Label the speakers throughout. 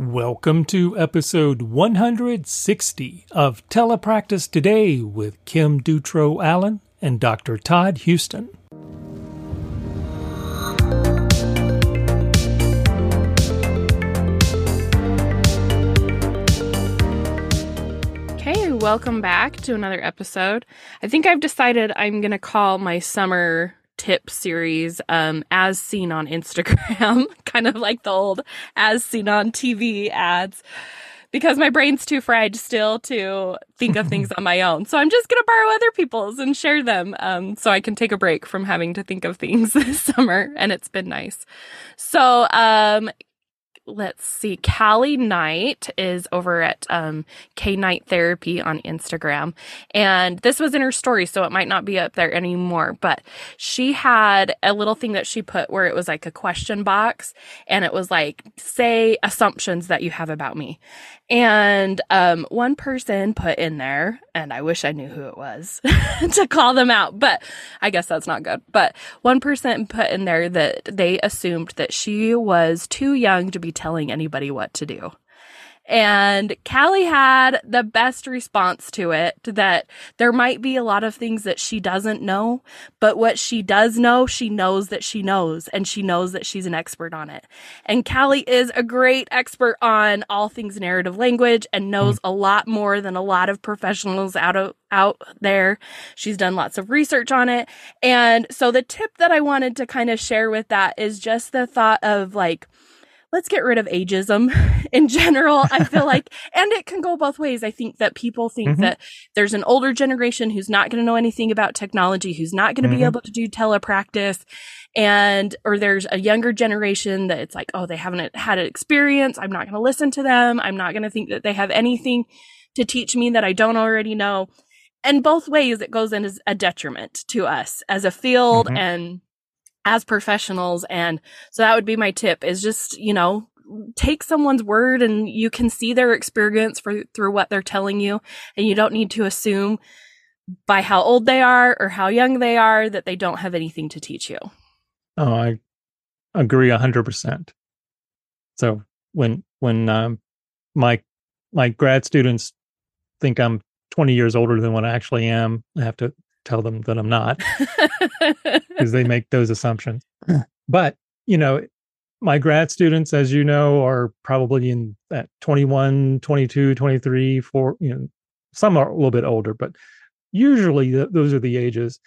Speaker 1: Welcome to episode 160 of Telepractice Today with Kim Dutro Allen and Dr. Todd Houston.
Speaker 2: Okay, welcome back to another episode. I think I've decided I'm going to call my summer tip series um, as seen on Instagram, kind of like the old as seen on TV ads, because my brain's too fried still to think of things on my own. So I'm just going to borrow other people's and share them um, so I can take a break from having to think of things this summer. And it's been nice. So, um, let's see, Callie Knight is over at um, K Knight Therapy on Instagram. And this was in her story, so it might not be up there anymore. But she had a little thing that she put where it was like a question box and it was like, say assumptions that you have about me. And um, one person put in there, and I wish I knew who it was to call them out, but I guess that's not good. But one person put in there that they assumed that she was too young to be telling anybody what to do. And Callie had the best response to it that there might be a lot of things that she doesn't know, but what she does know, she knows that she knows and she knows that she's an expert on it. And Callie is a great expert on all things narrative language and knows mm. a lot more than a lot of professionals out of out there. She's done lots of research on it. And so the tip that I wanted to kind of share with that is just the thought of like let's get rid of ageism in general. I feel like, and it can go both ways. I think that people think mm-hmm. that there's an older generation who's not going to know anything about technology, who's not going to mm-hmm. be able to do telepractice. And, or there's a younger generation that it's like, oh, they haven't had an experience. I'm not going to listen to them. I'm not going to think that they have anything to teach me that I don't already know. And both ways it goes in as a detriment to us as a field mm-hmm. and as professionals. And so that would be my tip is just, you know, take someone's word and you can see their experience for, through what they're telling you. And you don't need to assume by how old they are or how young they are that they don't have anything to teach you.
Speaker 1: Oh, I agree a hundred percent. So when, when, um, my, my grad students think I'm 20 years older than what I actually am, I have to tell them that I'm not because they make those assumptions. But, you know, my grad students, as you know, are probably in that 21, 22, 23, four, you know, some are a little bit older, but usually th- those are the ages.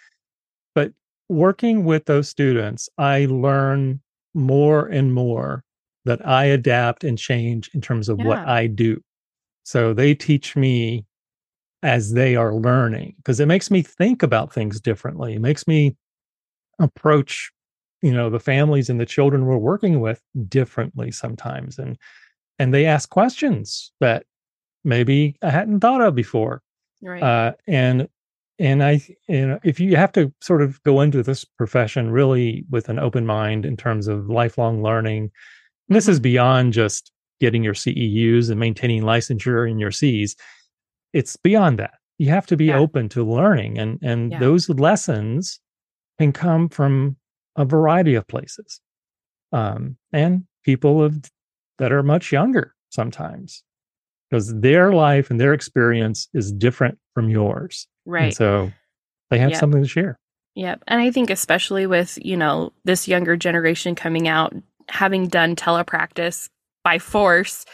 Speaker 1: But working with those students, I learn more and more that I adapt and change in terms of yeah. what I do. So they teach me as they are learning because it makes me think about things differently. It makes me approach, you know, the families and the children we're working with differently sometimes. And and they ask questions that maybe I hadn't thought of before.
Speaker 2: Right.
Speaker 1: Uh, and and I, you know, if you have to sort of go into this profession really with an open mind in terms of lifelong learning, this is mm-hmm. beyond just getting your CEUs and maintaining licensure in your Cs it's beyond that. You have to be yeah. open to learning and and yeah. those lessons can come from a variety of places. Um, and people of, that are much younger sometimes because their life and their experience is different from yours.
Speaker 2: Right.
Speaker 1: And so they have yep. something to share.
Speaker 2: Yep. And I think especially with, you know, this younger generation coming out having done telepractice by force,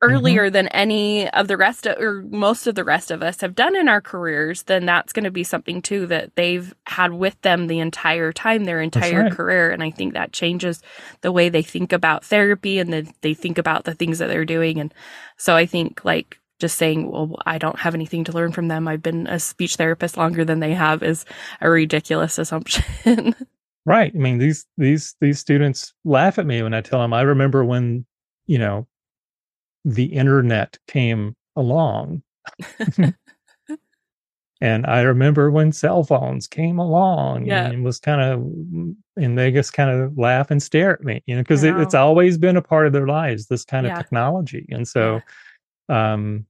Speaker 2: earlier mm-hmm. than any of the rest of, or most of the rest of us have done in our careers, then that's going to be something too that they've had with them the entire time, their entire right. career. And I think that changes the way they think about therapy and the, they think about the things that they're doing. And so I think like just saying, well, I don't have anything to learn from them. I've been a speech therapist longer than they have is a ridiculous assumption.
Speaker 1: right. I mean, these, these, these students laugh at me when I tell them, I remember when, you know, the internet came along. and I remember when cell phones came along yeah. and was kind of, and they just kind of laugh and stare at me, you know, because it, it's always been a part of their lives, this kind yeah. of technology. And so, yeah. um,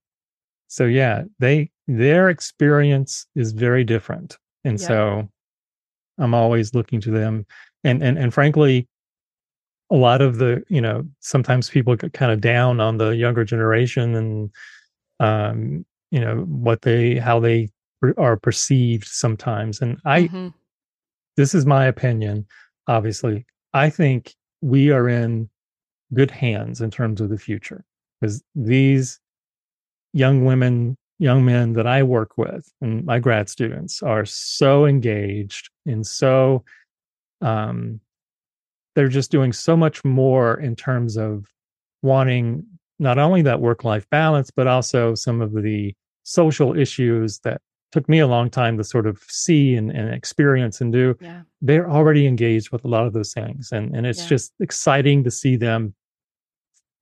Speaker 1: so yeah, they, their experience is very different. And so I'm always looking to them. And, and, and frankly, a lot of the you know sometimes people get kind of down on the younger generation and um you know what they how they are perceived sometimes and i mm-hmm. this is my opinion obviously i think we are in good hands in terms of the future because these young women young men that i work with and my grad students are so engaged and so um they're just doing so much more in terms of wanting not only that work life balance, but also some of the social issues that took me a long time to sort of see and, and experience and do. Yeah. They're already engaged with a lot of those things. And, and it's yeah. just exciting to see them,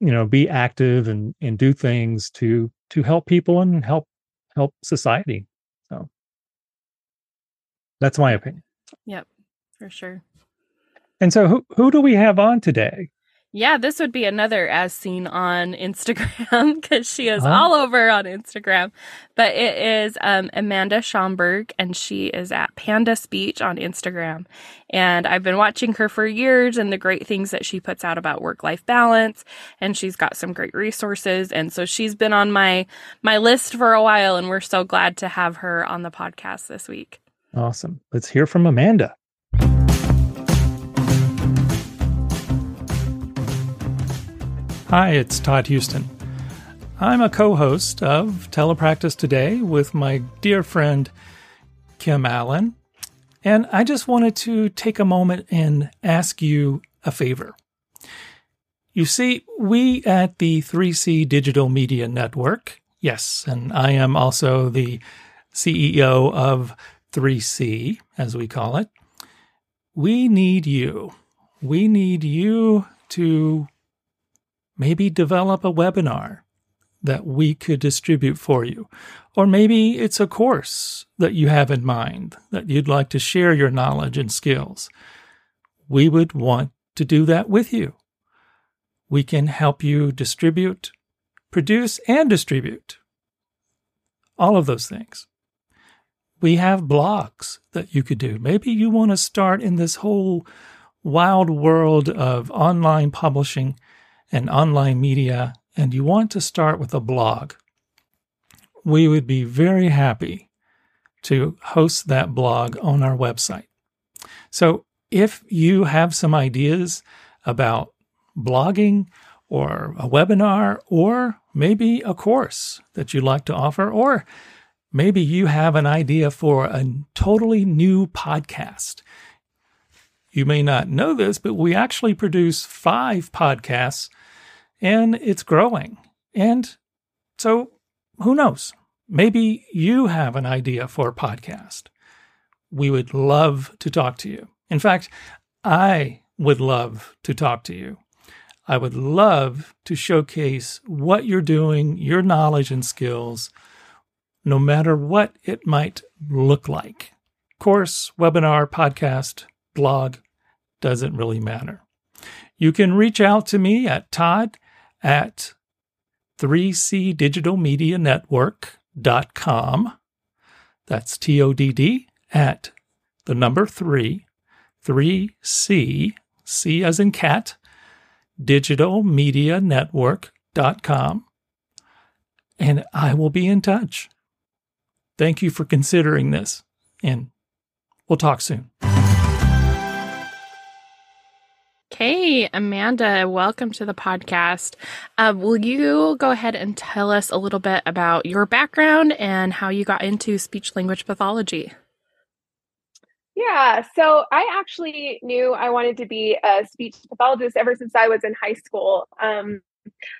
Speaker 1: you know, be active and, and do things to, to help people and help, help society. So that's my opinion.
Speaker 2: Yep, for sure.
Speaker 1: And so, who who do we have on today?
Speaker 2: Yeah, this would be another as seen on Instagram because she is huh? all over on Instagram. But it is um, Amanda Schaumburg, and she is at Panda Speech on Instagram. And I've been watching her for years and the great things that she puts out about work life balance. And she's got some great resources. And so she's been on my my list for a while, and we're so glad to have her on the podcast this week.
Speaker 1: Awesome. Let's hear from Amanda. Hi, it's Todd Houston. I'm a co host of Telepractice Today with my dear friend Kim Allen. And I just wanted to take a moment and ask you a favor. You see, we at the 3C Digital Media Network, yes, and I am also the CEO of 3C, as we call it, we need you. We need you to maybe develop a webinar that we could distribute for you. Or maybe it's a course that you have in mind that you'd like to share your knowledge and skills. We would want to do that with you. We can help you distribute, produce, and distribute all of those things. We have blogs that you could do. Maybe you want to start in this whole wild world of online publishing and online media, and you want to start with a blog, we would be very happy to host that blog on our website. So if you have some ideas about blogging or a webinar or maybe a course that you'd like to offer, or maybe you have an idea for a totally new podcast. You may not know this, but we actually produce five podcasts and it's growing. And so who knows? Maybe you have an idea for a podcast. We would love to talk to you. In fact, I would love to talk to you. I would love to showcase what you're doing, your knowledge and skills, no matter what it might look like. Course, webinar, podcast, blog, doesn't really matter. You can reach out to me at todd at 3cdigitalmedianetwork.com. That's T O D D at the number 3, 3C, C as in cat, digitalmedianetwork.com. And I will be in touch. Thank you for considering this, and we'll talk soon.
Speaker 2: Hey, Amanda, welcome to the podcast. Uh, will you go ahead and tell us a little bit about your background and how you got into speech language pathology?
Speaker 3: Yeah, so I actually knew I wanted to be a speech pathologist ever since I was in high school. Um,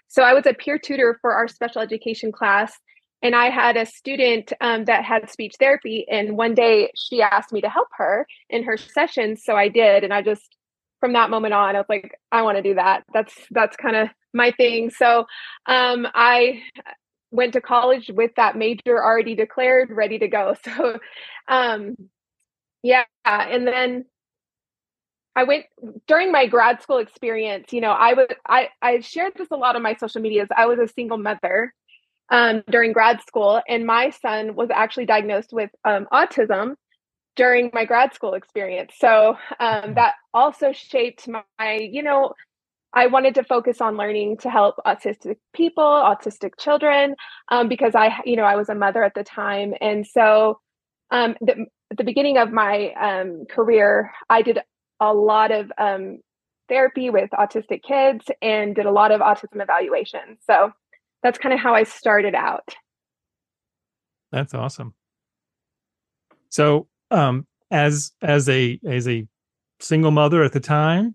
Speaker 3: so I was a peer tutor for our special education class, and I had a student um, that had speech therapy. And one day she asked me to help her in her sessions, so I did, and I just from that moment on, I was like, I want to do that. That's that's kind of my thing. So um, I went to college with that major already declared, ready to go. So um, yeah, and then I went during my grad school experience. You know, I was I I shared this a lot on my social medias. I was a single mother um, during grad school, and my son was actually diagnosed with um, autism during my grad school experience. So um, that also shaped my, you know, I wanted to focus on learning to help autistic people, autistic children, um, because I, you know, I was a mother at the time, and so um, the, at the beginning of my um, career, I did a lot of um, therapy with autistic kids and did a lot of autism evaluation. So that's kind of how I started out.
Speaker 1: That's awesome. So, um, as as a as a single mother at the time,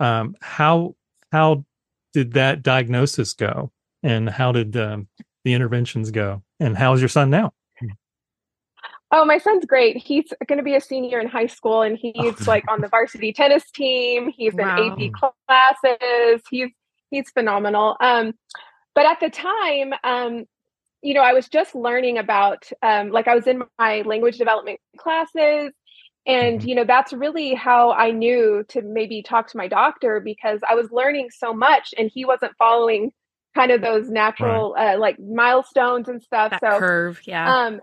Speaker 1: um, how how did that diagnosis go, and how did um, the interventions go, and how's your son now?
Speaker 3: Oh, my son's great. He's going to be a senior in high school, and he's oh. like on the varsity tennis team. He's wow. in AP classes. He's he's phenomenal. Um, but at the time, um, you know, I was just learning about, um, like, I was in my language development classes, and mm-hmm. you know, that's really how I knew to maybe talk to my doctor because I was learning so much, and he wasn't following kind of those natural right. uh, like milestones and stuff.
Speaker 2: That
Speaker 3: so
Speaker 2: curve, yeah. Um,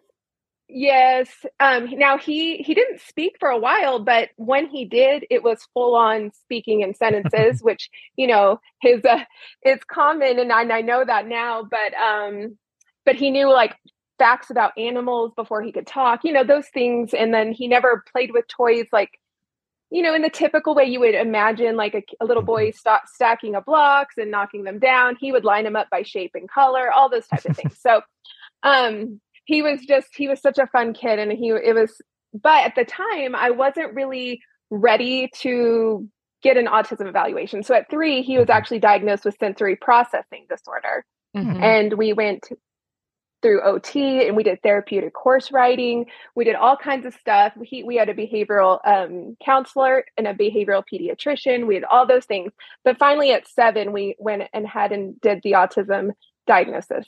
Speaker 3: Yes. Um now he he didn't speak for a while, but when he did, it was full on speaking in sentences, which, you know, his uh, it's common and I, I know that now, but um but he knew like facts about animals before he could talk, you know, those things and then he never played with toys like you know, in the typical way you would imagine, like a, a little boy mm-hmm. st- stacking of blocks and knocking them down, he would line them up by shape and color, all those types of things. So, um, he was just he was such a fun kid and he it was but at the time I wasn't really ready to get an autism evaluation. So at 3 he was mm-hmm. actually diagnosed with sensory processing disorder. Mm-hmm. And we went through OT and we did therapeutic horse riding. We did all kinds of stuff. We, we had a behavioral um, counselor and a behavioral pediatrician. We had all those things. But finally, at seven, we went and had and did the autism diagnosis.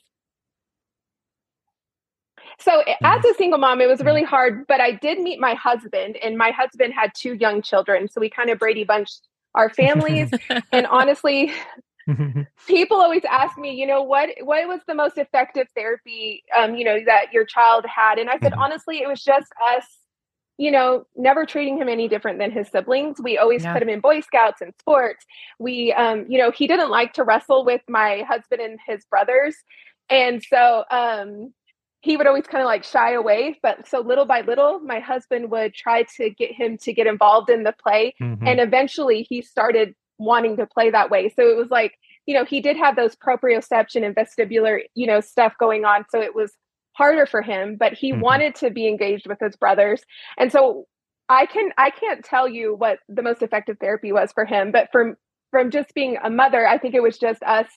Speaker 3: So as a single mom, it was really hard, but I did meet my husband, and my husband had two young children. So we kind of Brady bunched our families. and honestly, people always ask me, you know, what what was the most effective therapy, um, you know, that your child had? And I said, mm-hmm. honestly, it was just us you know, never treating him any different than his siblings. We always yeah. put him in Boy Scouts and sports. We, um, you know, he didn't like to wrestle with my husband and his brothers. And so, um, he would always kind of like shy away but so little by little my husband would try to get him to get involved in the play mm-hmm. and eventually he started wanting to play that way so it was like you know he did have those proprioception and vestibular you know stuff going on so it was harder for him but he mm-hmm. wanted to be engaged with his brothers and so i can i can't tell you what the most effective therapy was for him but from from just being a mother i think it was just us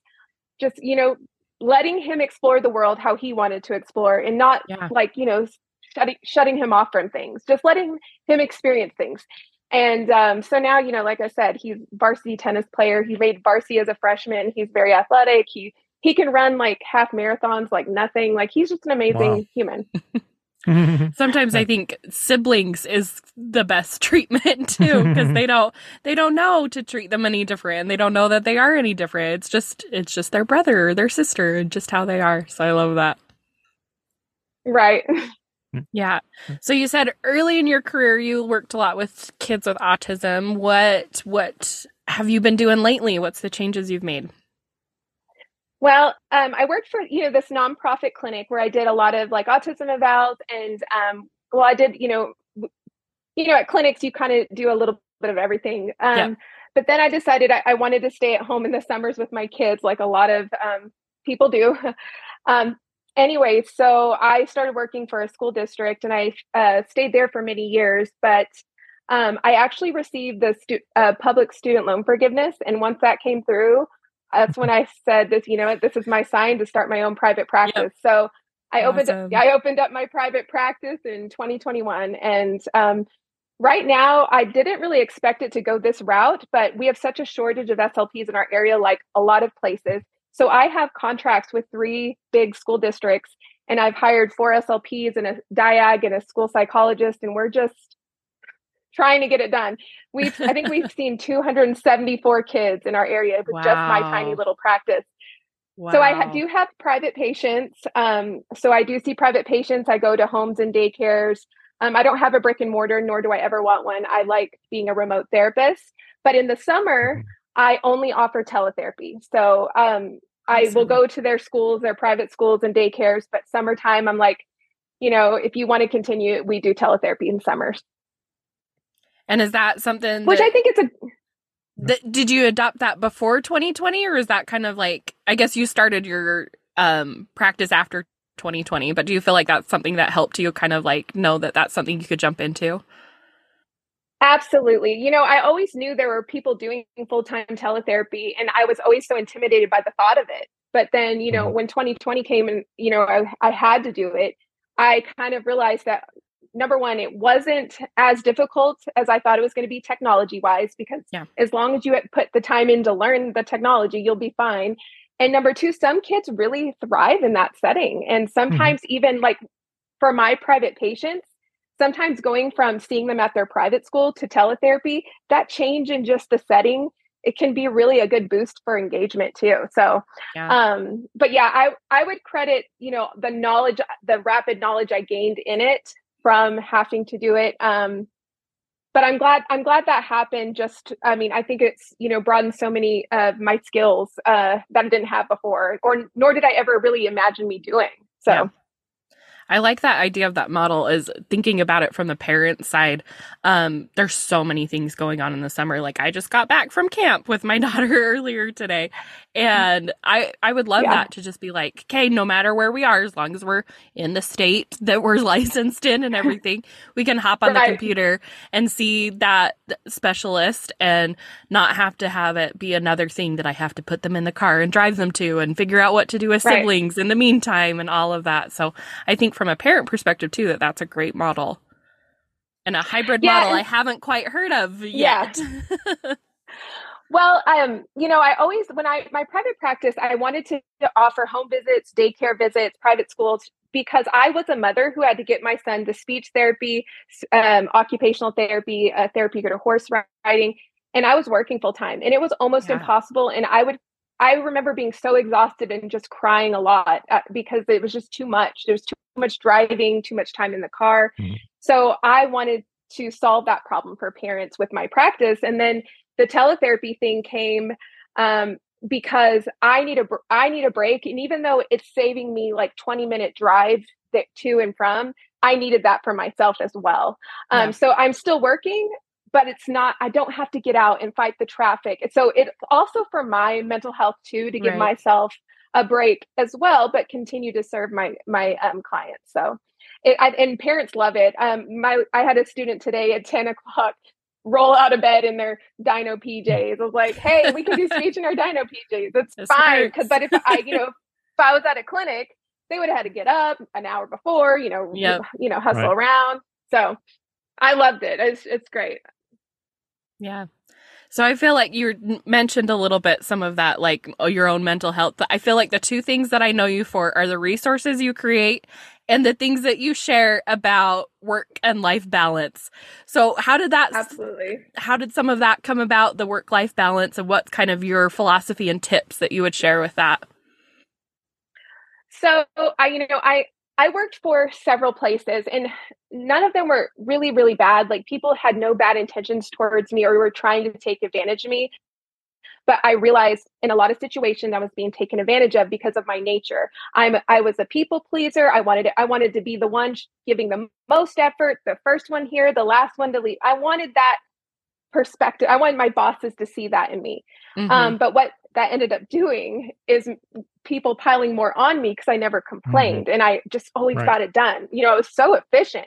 Speaker 3: just you know letting him explore the world how he wanted to explore and not yeah. like you know shutting shutting him off from things just letting him experience things and um, so now you know like i said he's varsity tennis player he made varsity as a freshman he's very athletic he he can run like half marathons like nothing like he's just an amazing wow. human
Speaker 2: Sometimes I think siblings is the best treatment too because they don't they don't know to treat them any different. They don't know that they are any different. It's just it's just their brother or their sister and just how they are. So I love that.
Speaker 3: Right.
Speaker 2: Yeah. So you said early in your career you worked a lot with kids with autism. What what have you been doing lately? What's the changes you've made?
Speaker 3: Well, um, I worked for you know this nonprofit clinic where I did a lot of like autism evals, and um, well, I did you know, you know at clinics you kind of do a little bit of everything. Um, yeah. But then I decided I, I, wanted to stay at home in the summers with my kids, like a lot of um, people do. um, anyway, so I started working for a school district, and I uh, stayed there for many years. But um, I actually received the stu- uh, public student loan forgiveness, and once that came through that's when I said this, you know, this is my sign to start my own private practice. Yep. So I awesome. opened I opened up my private practice in 2021 and um, right now I didn't really expect it to go this route, but we have such a shortage of SLPs in our area like a lot of places. So I have contracts with three big school districts and I've hired four SLPs and a diag and a school psychologist and we're just trying to get it done. We've I think we've seen 274 kids in our area with wow. just my tiny little practice. Wow. So I ha- do have private patients. Um, so I do see private patients. I go to homes and daycares. Um, I don't have a brick and mortar, nor do I ever want one. I like being a remote therapist. But in the summer, mm-hmm. I only offer teletherapy. So um, I will go to their schools, their private schools and daycares, but summertime, I'm like, you know, if you want to continue, we do teletherapy in summers.
Speaker 2: And is that something
Speaker 3: which
Speaker 2: that,
Speaker 3: I think it's a
Speaker 2: that, did you adopt that before 2020 or is that kind of like I guess you started your um practice after 2020, but do you feel like that's something that helped you kind of like know that that's something you could jump into?
Speaker 3: Absolutely. You know, I always knew there were people doing full time teletherapy, and I was always so intimidated by the thought of it. But then, you know, mm-hmm. when 2020 came and, you know, I, I had to do it, I kind of realized that number one, it wasn't as difficult as I thought it was going to be technology wise, because yeah. as long as you put the time in to learn the technology, you'll be fine. And number two, some kids really thrive in that setting. And mm-hmm. sometimes, mm-hmm. even like for my private patients, sometimes going from seeing them at their private school to teletherapy, that change in just the setting, it can be really a good boost for engagement too. So, yeah. um, but yeah, I I would credit you know the knowledge, the rapid knowledge I gained in it from having to do it. Um, but I'm glad I'm glad that happened. Just I mean, I think it's you know broadened so many of my skills uh, that I didn't have before, or nor did I ever really imagine me doing. So. Yeah.
Speaker 2: I like that idea of that model is thinking about it from the parent side. Um, there's so many things going on in the summer. Like I just got back from camp with my daughter earlier today. And I, I would love yeah. that to just be like, okay, no matter where we are, as long as we're in the state that we're licensed in and everything, we can hop on right. the computer and see that specialist and not have to have it be another thing that I have to put them in the car and drive them to and figure out what to do with right. siblings in the meantime and all of that. So I think from a parent perspective too that that's a great model and a hybrid yeah, model I haven't quite heard of yet.
Speaker 3: Yeah. well, um, you know, I always when I my private practice, I wanted to offer home visits, daycare visits, private schools because I was a mother who had to get my son to speech therapy, um, occupational therapy, uh, therapy to horse riding, and I was working full time, and it was almost yeah. impossible. And I would I remember being so exhausted and just crying a lot uh, because it was just too much. There was too much driving, too much time in the car. Mm-hmm. So I wanted to solve that problem for parents with my practice. And then the teletherapy thing came um, because I need a I need a break. And even though it's saving me like 20 minute drive to and from, I needed that for myself as well. Um, yeah. So I'm still working, but it's not i don't have to get out and fight the traffic so it's also for my mental health too to give right. myself a break as well but continue to serve my my um, clients so it, I, and parents love it um my i had a student today at 10 o'clock roll out of bed in their dino pjs i was like hey we can do speech in our dino pjs it's this fine because but if i you know if i was at a clinic they would have had to get up an hour before you know yep. you know hustle right. around so I loved it. It's it's great.
Speaker 2: Yeah. So I feel like you mentioned a little bit some of that, like uh, your own mental health. I feel like the two things that I know you for are the resources you create and the things that you share about work and life balance. So how did that
Speaker 3: Absolutely.
Speaker 2: How did some of that come about, the work life balance and what kind of your philosophy and tips that you would share with that?
Speaker 3: So I you know, I I worked for several places and none of them were really, really bad. Like people had no bad intentions towards me or were trying to take advantage of me. But I realized in a lot of situations I was being taken advantage of because of my nature. I'm I was a people pleaser. I wanted to, I wanted to be the one giving the most effort, the first one here, the last one to leave. I wanted that perspective. I wanted my bosses to see that in me. Mm-hmm. Um, but what that ended up doing is people piling more on me because I never complained mm-hmm. and I just always right. got it done. You know, it was so efficient.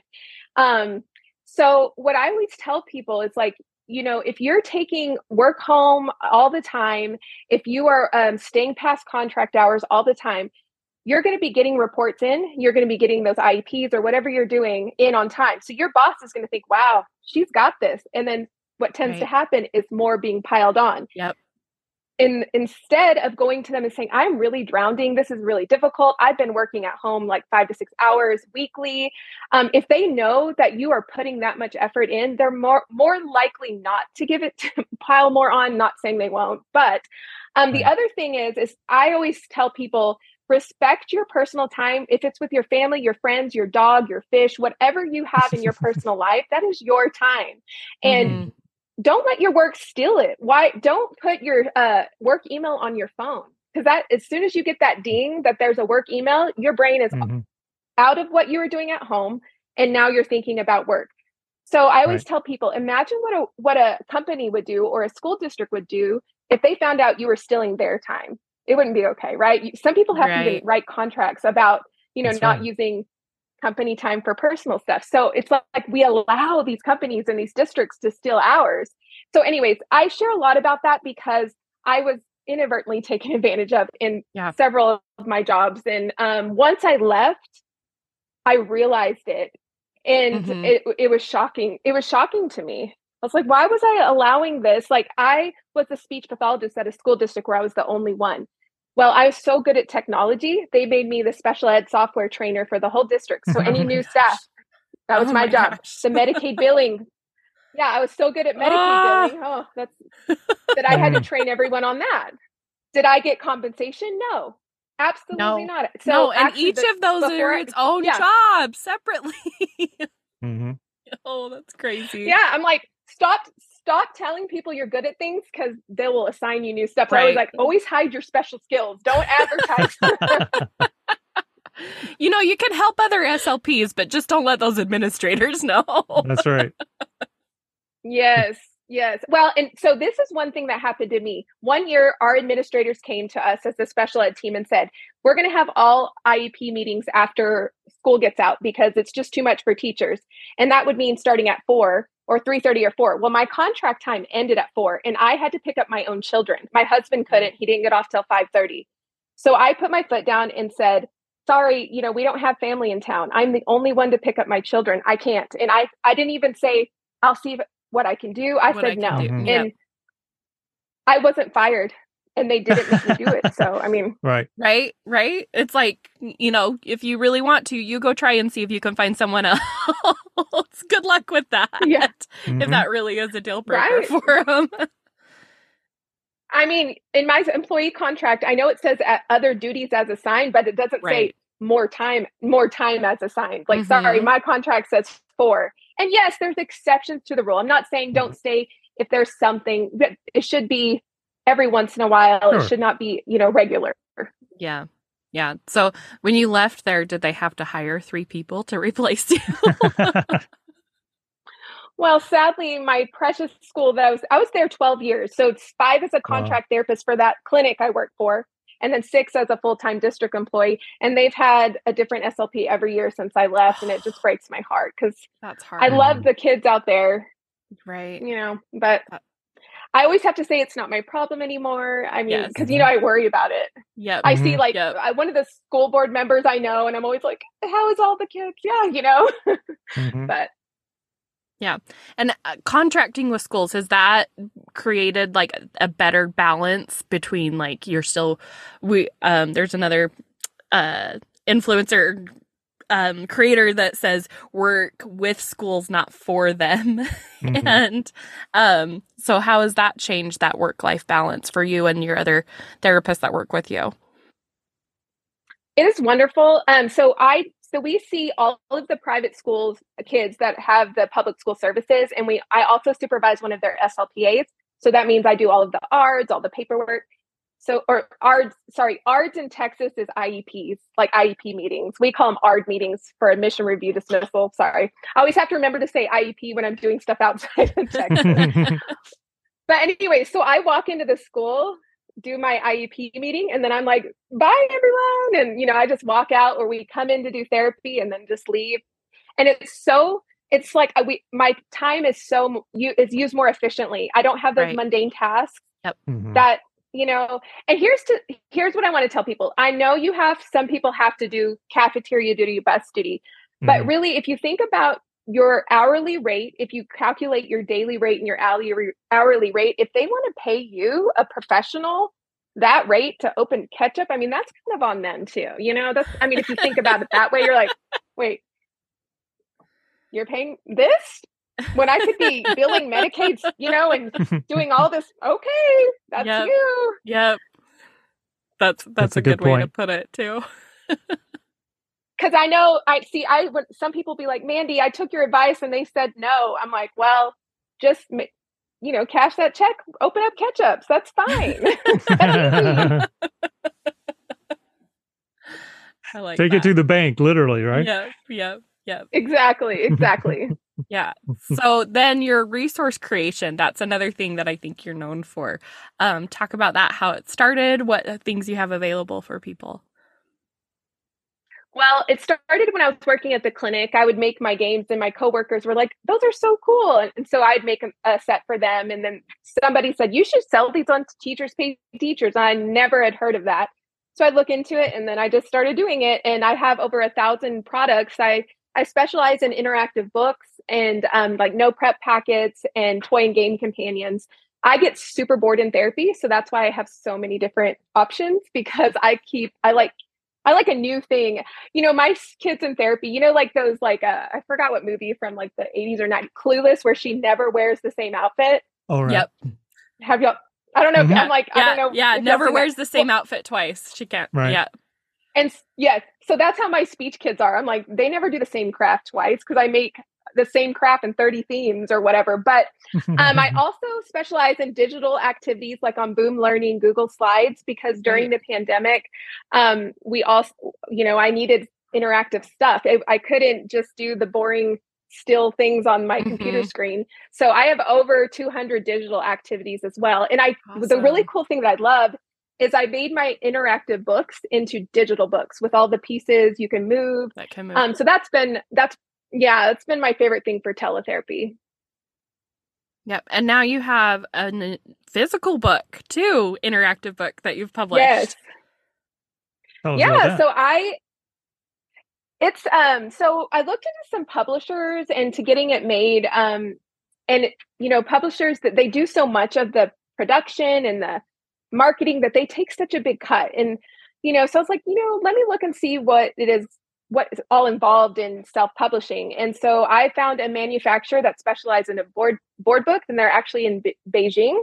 Speaker 3: Um, so what I always tell people is like, you know, if you're taking work home all the time, if you are um, staying past contract hours all the time, you're going to be getting reports in. You're going to be getting those IEPs or whatever you're doing in on time. So your boss is going to think, wow, she's got this. And then what tends right. to happen is more being piled on.
Speaker 2: Yep
Speaker 3: in, instead of going to them and saying i'm really drowning this is really difficult i've been working at home like five to six hours weekly um, if they know that you are putting that much effort in they're more more likely not to give it to pile more on not saying they won't but um, the other thing is is i always tell people respect your personal time if it's with your family your friends your dog your fish whatever you have in your personal life that is your time and mm-hmm don't let your work steal it. Why don't put your uh, work email on your phone? Because that as soon as you get that ding that there's a work email, your brain is mm-hmm. out of what you were doing at home, and now you're thinking about work. So I always right. tell people, imagine what a what a company would do or a school district would do if they found out you were stealing their time. It wouldn't be okay, right? Some people have right. to write contracts about you know That's not right. using company time for personal stuff. So it's like, we allow these companies and these districts to steal hours. So, anyways, I share a lot about that because I was inadvertently taken advantage of in yeah. several of my jobs. And um, once I left, I realized it. And mm-hmm. it, it was shocking. It was shocking to me. I was like, why was I allowing this? Like, I was a speech pathologist at a school district where I was the only one. Well, I was so good at technology, they made me the special ed software trainer for the whole district. So any new staff, that was oh my, my, job. The Medicaid billing. Yeah, I was so good at Medicaid oh. billing. Oh, that's that I had to train everyone on that. Did I get compensation? No. Absolutely no. not.
Speaker 2: So no, and each the, of those are its own yeah. job separately.
Speaker 1: mm-hmm.
Speaker 2: Oh, that's crazy.
Speaker 3: Yeah, I'm like, stop stop telling people you're good at things because they will assign you new stuff. Right. I was like, always hide your special skills. Don't advertise.
Speaker 2: you know, you can help other SLPs, but just don't let those administrators know.
Speaker 1: That's right.
Speaker 3: yes. Yes. Well, and so this is one thing that happened to me. One year, our administrators came to us as the special ed team and said, We're going to have all IEP meetings after school gets out because it's just too much for teachers. And that would mean starting at four or 3:30 or 4. Well, my contract time ended at 4 and I had to pick up my own children. My husband couldn't. He didn't get off till 5:30. So I put my foot down and said, "Sorry, you know, we don't have family in town. I'm the only one to pick up my children. I can't." And I I didn't even say, "I'll see what I can do." I what said I no. Mm-hmm. And I wasn't fired and they didn't make me do it. So, I mean,
Speaker 1: right,
Speaker 2: right, right. It's like you know, if you really want to, you go try and see if you can find someone else. Good luck with that. Yeah, mm-hmm. if that really is a deal breaker right. for them.
Speaker 3: I mean, in my employee contract, I know it says other duties as assigned, but it doesn't right. say more time, more time as assigned. Like, mm-hmm. sorry, my contract says four. And yes, there's exceptions to the rule. I'm not saying don't mm-hmm. stay if there's something, but it should be every once in a while. Sure. It should not be, you know, regular.
Speaker 2: Yeah. Yeah. So when you left there, did they have to hire three people to replace you?
Speaker 3: well, sadly, my precious school that I was I was there 12 years. So it's five as a contract wow. therapist for that clinic I work for, and then six as a full-time district employee. And they've had a different SLP every year since I left, and it just breaks my heart because
Speaker 2: that's hard.
Speaker 3: I love the kids out there.
Speaker 2: Right.
Speaker 3: You know, but uh, I always have to say it's not my problem anymore. I mean, because yes. you know I worry about it.
Speaker 2: Yeah,
Speaker 3: I see mm-hmm. like yep. I, one of the school board members I know, and I'm always like, "How is all the kids?" Yeah, you know. mm-hmm. But
Speaker 2: yeah, and uh, contracting with schools has that created like a better balance between like you're still we um there's another uh influencer um, creator that says work with schools, not for them. Mm-hmm. and um, so, how has that changed that work life balance for you and your other therapists that work with you?
Speaker 3: It is wonderful. Um, so I so we see all of the private schools kids that have the public school services, and we I also supervise one of their SLPAs. So that means I do all of the ARDs, all the paperwork, so or ARDs, sorry, ARDs in Texas is IEPs, like IEP meetings. We call them ARD meetings for admission review dismissal. Sorry. I always have to remember to say IEP when I'm doing stuff outside of Texas. but anyway, so I walk into the school, do my IEP meeting, and then I'm like, bye everyone. And you know, I just walk out or we come in to do therapy and then just leave. And it's so it's like uh, we my time is so you is used more efficiently. I don't have those right. mundane tasks
Speaker 2: yep.
Speaker 3: mm-hmm. that you know and here's to here's what i want to tell people. I know you have some people have to do cafeteria duty bus duty mm-hmm. but really if you think about your hourly rate if you calculate your daily rate and your hourly hourly rate if they want to pay you a professional that rate to open ketchup i mean that's kind of on them too you know? That's i mean if you think about it that way you're like wait you're paying this when I could be billing Medicaid, you know, and doing all this. Okay, that's yep. you.
Speaker 2: Yep. That's that's, that's a, a, good, good way to put it too.
Speaker 3: Because I know I see. I when some people be like, Mandy, I took your advice and they said no. I'm like, well, just you know, cash that check, open up ketchups. That's fine.
Speaker 2: I like
Speaker 1: Take
Speaker 2: that.
Speaker 1: it to the bank, literally, right?
Speaker 2: Yep, yep, yep.
Speaker 3: exactly, exactly.
Speaker 2: Yeah. So then your resource creation, that's another thing that I think you're known for. Um, talk about that, how it started, what things you have available for people.
Speaker 3: Well, it started when I was working at the clinic. I would make my games, and my coworkers were like, "Those are so cool!" And so I'd make a, a set for them. And then somebody said, "You should sell these on Teachers Pay Teachers." And I never had heard of that, so I'd look into it, and then I just started doing it. And I have over a thousand products. I I specialize in interactive books and um, like no prep packets and toy and game companions. I get super bored in therapy, so that's why I have so many different options because I keep I like I like a new thing. You know, my kids in therapy, you know, like those, like, uh, I forgot what movie from like the 80s or 90s, Clueless, where she never wears the same outfit.
Speaker 1: All right.
Speaker 2: Yep.
Speaker 3: Have y'all, I don't know. If,
Speaker 1: Mhm.
Speaker 3: I'm like,
Speaker 2: yeah,
Speaker 3: I don't know.
Speaker 2: yeah. Never wears
Speaker 3: that.
Speaker 2: the same outfit twice. She can't.
Speaker 1: Right.
Speaker 2: Yeah.
Speaker 3: And yes, so that's how my speech kids are. I'm like, they never do the same craft twice because I make the same craft in 30 themes or whatever. But um, I also specialize in digital activities like on Boom Learning, Google Slides, because during the pandemic, um, we also, you know, I needed interactive stuff. I, I couldn't just do the boring still things on my computer
Speaker 2: Mhm.
Speaker 3: screen. So I have over 200 digital activities as well. And I, the really cool thing that I love is I made my interactive books into digital books with all the pieces you can move.
Speaker 2: That can move.
Speaker 3: Um, so that's been, that's, yeah, that's been my favorite thing for teletherapy.
Speaker 2: yep. And now you have a n- physical book too, interactive book that you've published.
Speaker 3: Yes.
Speaker 1: Tell us about
Speaker 3: yeah so i it's um so i looked into some publishers and to getting it made um and you know publishers that they do so much of the production and the marketing that they take such a big cut and you know so i was like you know let me look and see what it is what is all involved in self-publishing and so i found a manufacturer that specializes in a board board book and they're actually in Be- beijing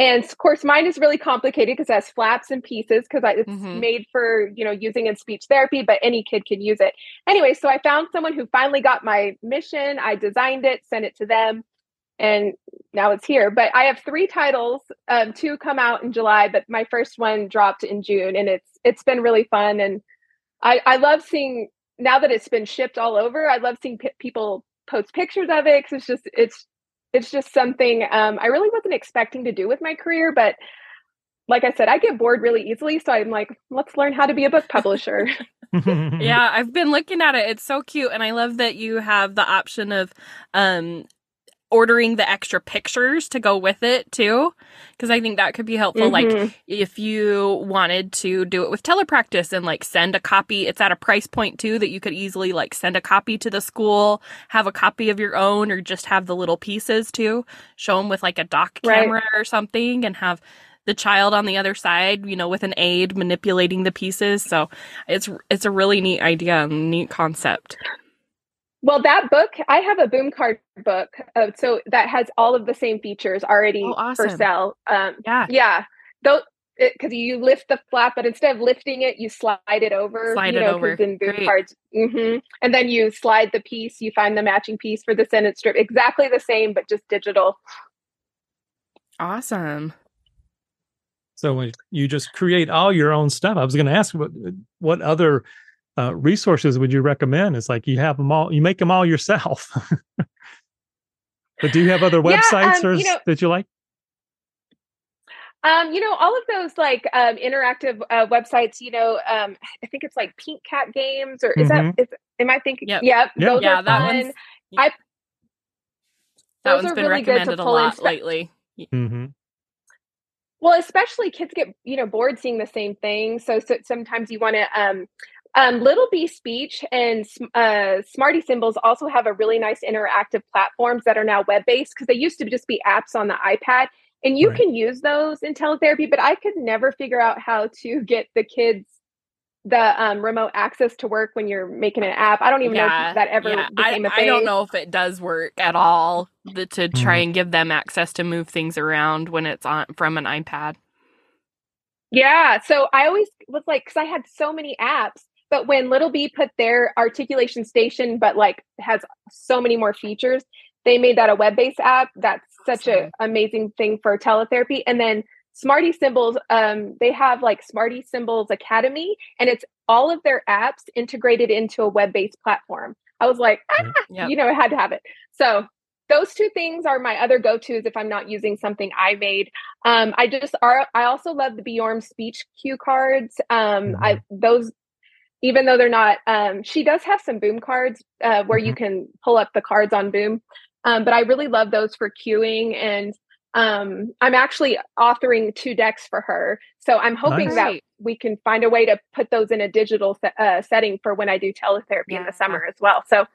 Speaker 3: and of course, mine is really complicated because it has flaps and pieces because it's
Speaker 2: Mhm.
Speaker 3: made for you know using in speech therapy, but any kid can use it. Anyway, so I found someone who finally got my mission. I designed it, sent it to them, and now it's here. But I have three titles. Um, two come out in July, but my first one dropped in June, and it's it's been really fun. And I I love seeing now that it's been shipped all over. I love seeing p- people post pictures of it because it's just it's it's just something um, I really wasn't expecting to do with my career, but like I said, I get bored really easily. So I'm like, let's learn how to be a book publisher.
Speaker 2: yeah, I've been looking at it. It's so cute, and I love that you have the option of um ordering the extra pictures to go with it too because i think that could be helpful like
Speaker 3: Mhm.
Speaker 2: if you wanted to do it with telepractice and like send a copy it's at a price point too that you could easily like send a copy to the school have a copy of your own or just have the little pieces too show them with like a dock
Speaker 3: Right.
Speaker 2: camera or something and have the child on the other side you know with an aid manipulating the pieces so it's it's a really neat idea and neat concept
Speaker 3: well, that book, I have a boom card book. Uh, so that has all of the same features already
Speaker 2: Oh,
Speaker 3: for sale. Um,
Speaker 2: yeah
Speaker 3: yeah. Though, because you lift the flap, but instead of lifting it, you slide it over.
Speaker 2: Slide
Speaker 3: you
Speaker 2: it over.
Speaker 3: In boom
Speaker 2: Great.
Speaker 3: cards, hmm and then you slide the piece. You find the matching piece for the sentence strip. Exactly the same, but just digital.
Speaker 2: awesome
Speaker 1: So when you just create all your own stuff, I was going to ask what what other uh, resources would you recommend? It's like you have them all, you make them all yourself. but do you have other
Speaker 3: Yeah,
Speaker 1: websites
Speaker 3: um,
Speaker 1: or
Speaker 3: you know-
Speaker 1: that you like?
Speaker 3: Um, you know, all of those like um, interactive uh, websites. You know, um, I think it's like Pink Cat Games, or is
Speaker 1: Mhm.
Speaker 3: that? Is, am I thinking?
Speaker 2: Yep.
Speaker 3: Yep.
Speaker 1: Yeah.
Speaker 3: Those
Speaker 2: yeah
Speaker 3: are
Speaker 2: that
Speaker 3: fun.
Speaker 2: one's
Speaker 3: I-
Speaker 2: that
Speaker 3: Those
Speaker 2: one's
Speaker 3: are
Speaker 2: been
Speaker 3: really good to
Speaker 2: recommended a
Speaker 3: pull in
Speaker 2: lot
Speaker 3: stuff.
Speaker 2: lately
Speaker 1: hmm
Speaker 3: Well, especially kids get you know bored seeing the same thing. So, so sometimes you want to. Um, um, Little Bee Speech and uh, Smarty Symbols also have a really nice interactive platforms that are now web based because they used to just be apps on the iPad, and you
Speaker 1: Right.
Speaker 3: can use those in teletherapy. But I could never figure out how to get the kids the um, remote access to work when you're making an app. I don't even know
Speaker 2: Yeah,
Speaker 3: if that ever
Speaker 2: yeah.
Speaker 3: became
Speaker 2: I,
Speaker 3: a thing.
Speaker 2: I don't know if it does work at all the, to try
Speaker 1: Mhm.
Speaker 2: and give them access to move things around when it's on from an iPad.
Speaker 3: Yeah. So I always was like, because I had so many apps, but when Little Bee put their articulation station, but like has so many more features, they made that a web-based app. That's such an amazing thing for teletherapy. And then Smarty Symbols, um, they have like Smarty Symbols Academy, and it's all of their apps integrated into a web-based platform. I was like, ah, yep. you know, I had to have it. So those two things are my other go-tos if I'm not using something I made. Um, I just are. I also love the Bjorem speech cue cards. Um, mm-hmm. I those, even though they're not. Um, she does have some Boom cards uh, where mm-hmm. you can pull up the cards on Boom. Um, but I really love those for cueing and um, I'm actually authoring two decks for her. So I'm hoping nice. that we can find a way to put those in a digital se- uh, setting for when I do teletherapy yeah. in the summer as well. So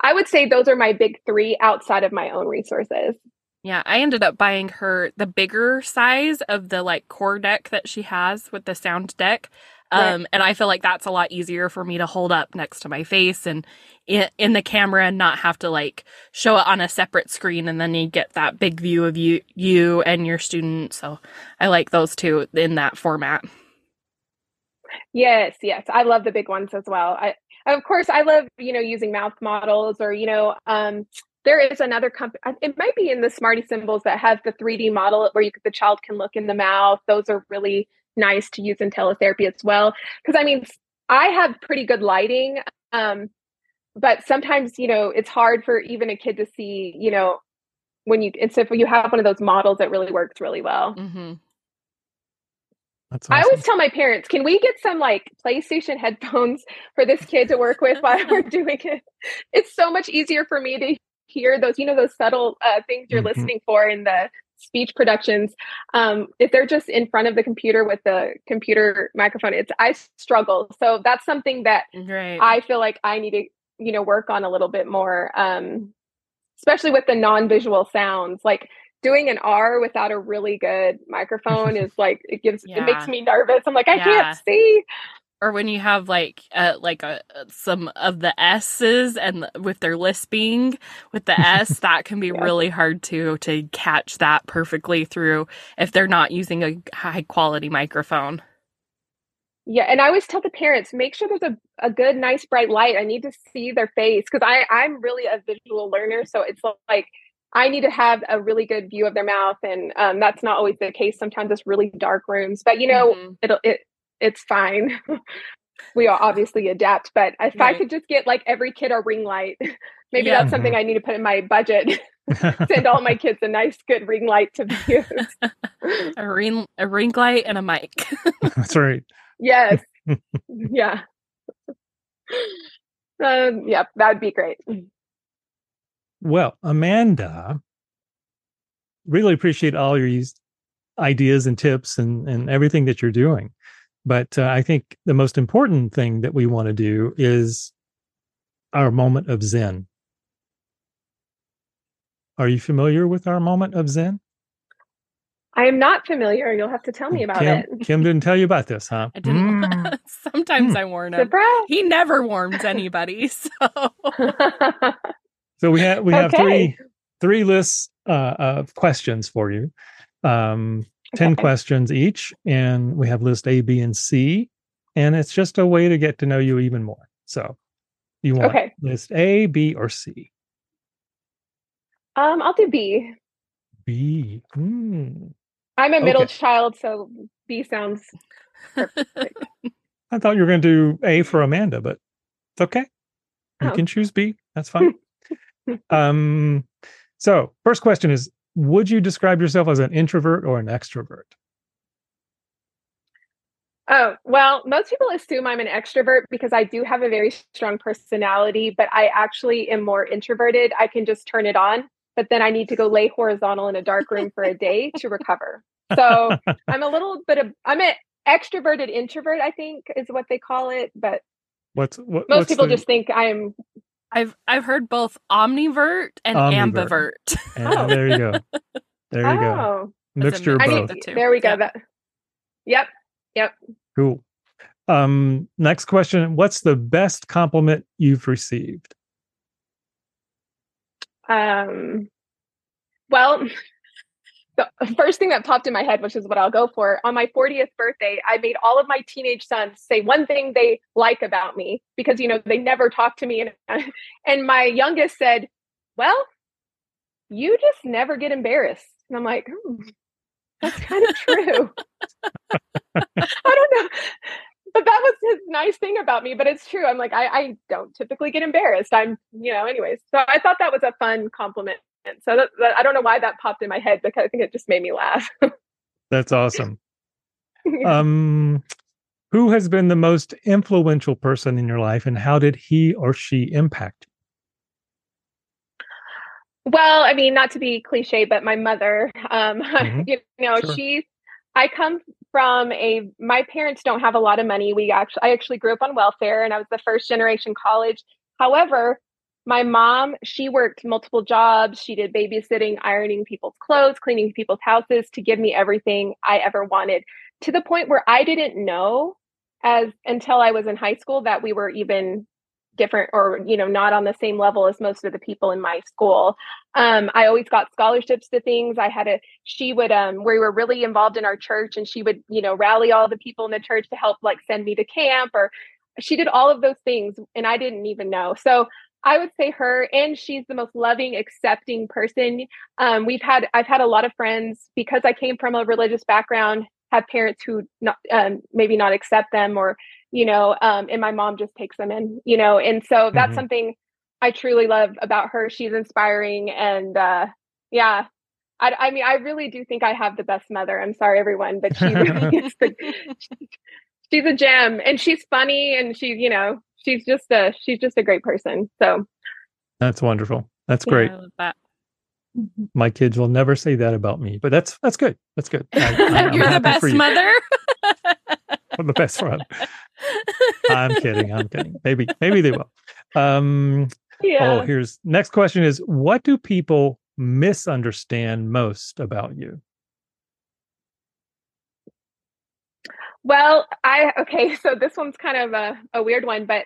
Speaker 3: I would say those are my big three outside of my own resources.
Speaker 2: Yeah, I ended up buying her the bigger size of the like core deck that she has with the sound deck. Um, and I feel like that's a lot easier for me to hold up next to my face and in, in the camera and not have to like show it on a separate screen and then you get that big view of you you and your student. So I like those two in that format.
Speaker 3: Yes, yes. I love the big ones as well. I of course I love, you know, using mouth models or, you know, um there is another company it might be in the smarty symbols that has the 3d model where you the child can look in the mouth those are really nice to use in teletherapy as well. Because I mean, I have pretty good lighting, um, but sometimes you know it's hard for even a kid to see. You know, when you and so if you have one of those models, that really works really well. Mm-hmm. Awesome. I always tell my parents, can we get some like PlayStation headphones for this kid to work with while we're doing it? It's so much easier for me to hear those, you know, those subtle uh, things you're mm-hmm. listening for in the speech productions um, if they're just in front of the computer with the computer microphone it's i struggle so that's something that right. i feel like i need to you know work on a little bit more um, especially with the non-visual sounds like doing an r without a really good microphone is like it gives yeah. it makes me nervous i'm like i yeah. can't see
Speaker 2: or when you have like uh, like a, some of the s's and with their lisping with the s that can be yeah. really hard to to catch that perfectly through if they're not using a high quality microphone
Speaker 3: yeah and i always tell the parents make sure there's a, a good nice bright light i need to see their face because i i'm really a visual learner so it's like I need to have a really good view of their mouth, and um, that's not always the case. Sometimes it's really dark rooms, but you know, mm-hmm. it'll it it's fine. we all obviously adapt, but if right. I could just get like every kid a ring light, maybe yeah. that's something I need to put in my budget. Send all my kids a nice, good ring light to use.
Speaker 2: a ring, a ring light, and a mic.
Speaker 1: that's right.
Speaker 3: Yes. yeah. Um, yeah, that'd be great.
Speaker 1: Well, Amanda, really appreciate all your ideas and tips and, and everything that you're doing. But uh, I think the most important thing that we want to do is our moment of Zen. Are you familiar with our moment of Zen?
Speaker 3: I am not familiar. You'll have to tell me about
Speaker 1: Kim,
Speaker 3: it.
Speaker 1: Kim didn't tell you about this, huh?
Speaker 2: I didn't. Mm. Sometimes mm. I warn him. Surprise. He never warns anybody. So,
Speaker 1: so we have we have okay. three three lists uh, of questions for you. Um, 10 questions each, and we have list A, B, and C. And it's just a way to get to know you even more. So you want okay. list A, B, or C?
Speaker 3: Um, I'll do B.
Speaker 1: B.
Speaker 3: Hmm. I'm a middle okay. child, so B sounds perfect.
Speaker 1: I thought you were going to do A for Amanda, but it's okay. You oh. can choose B. That's fine. um, so first question is would you describe yourself as an introvert or an extrovert?
Speaker 3: Oh, well, most people assume I'm an extrovert because I do have a very strong personality, but I actually am more introverted. I can just turn it on, but then I need to go lay horizontal in a dark room for a day to recover. So I'm a little bit of, I'm an extroverted introvert, I think is what they call it. But
Speaker 1: what's what,
Speaker 3: most
Speaker 1: what's
Speaker 3: people
Speaker 1: the...
Speaker 3: just think I'm
Speaker 2: I've I've heard both omnivert and ambivert. ambivert.
Speaker 1: And oh. There you go. There you oh. go. Mixture of both.
Speaker 3: The there we go. That. Yep. Yep.
Speaker 1: Cool. Um, next question. What's the best compliment you've received?
Speaker 3: Um, well, the first thing that popped in my head, which is what I'll go for, on my 40th birthday, I made all of my teenage sons say one thing they like about me because you know they never talk to me, and and my youngest said, "Well, you just never get embarrassed. And I'm like, hmm, that's kind of true. I don't know. But that was his nice thing about me. But it's true. I'm like, I, I don't typically get embarrassed. I'm, you know, anyways. So I thought that was a fun compliment. And so that, that, I don't know why that popped in my head because I think it just made me laugh.
Speaker 1: That's awesome. um, who has been the most influential person in your life and how did he or she impact
Speaker 3: well, I mean, not to be cliche, but my mother, um, mm-hmm. you know, sure. she, I come from a, my parents don't have a lot of money. We actually, I actually grew up on welfare and I was the first generation college. However, my mom, she worked multiple jobs. She did babysitting, ironing people's clothes, cleaning people's houses to give me everything I ever wanted to the point where I didn't know as until I was in high school that we were even different or you know not on the same level as most of the people in my school. Um, i always got scholarships to things. I had a she would um we were really involved in our church and she would you know rally all the people in the church to help like send me to camp or she did all of those things and i didn't even know. So i would say her and she's the most loving accepting person um, we've had i've had a lot of friends because i came from a religious background have parents who not um, maybe not accept them or you know, um, and my mom just takes them in, you know, and so that's mm-hmm. something I truly love about her. She's inspiring, and uh, yeah, I, I, mean, I really do think I have the best mother. I'm sorry, everyone, but she really is the, she's a gem, and she's funny, and she's you know, she's just a she's just a great person. So
Speaker 1: that's wonderful. That's great. Yeah, that. Mm-hmm. My kids will never say that about me, but that's that's good. That's good.
Speaker 2: I, You're the best you. mother.
Speaker 1: I'm the best one. I'm kidding. I'm kidding. Maybe, maybe they will. Um, yeah. Oh, here's next question is what do people misunderstand most about you?
Speaker 3: Well, I okay, so this one's kind of a, a weird one, but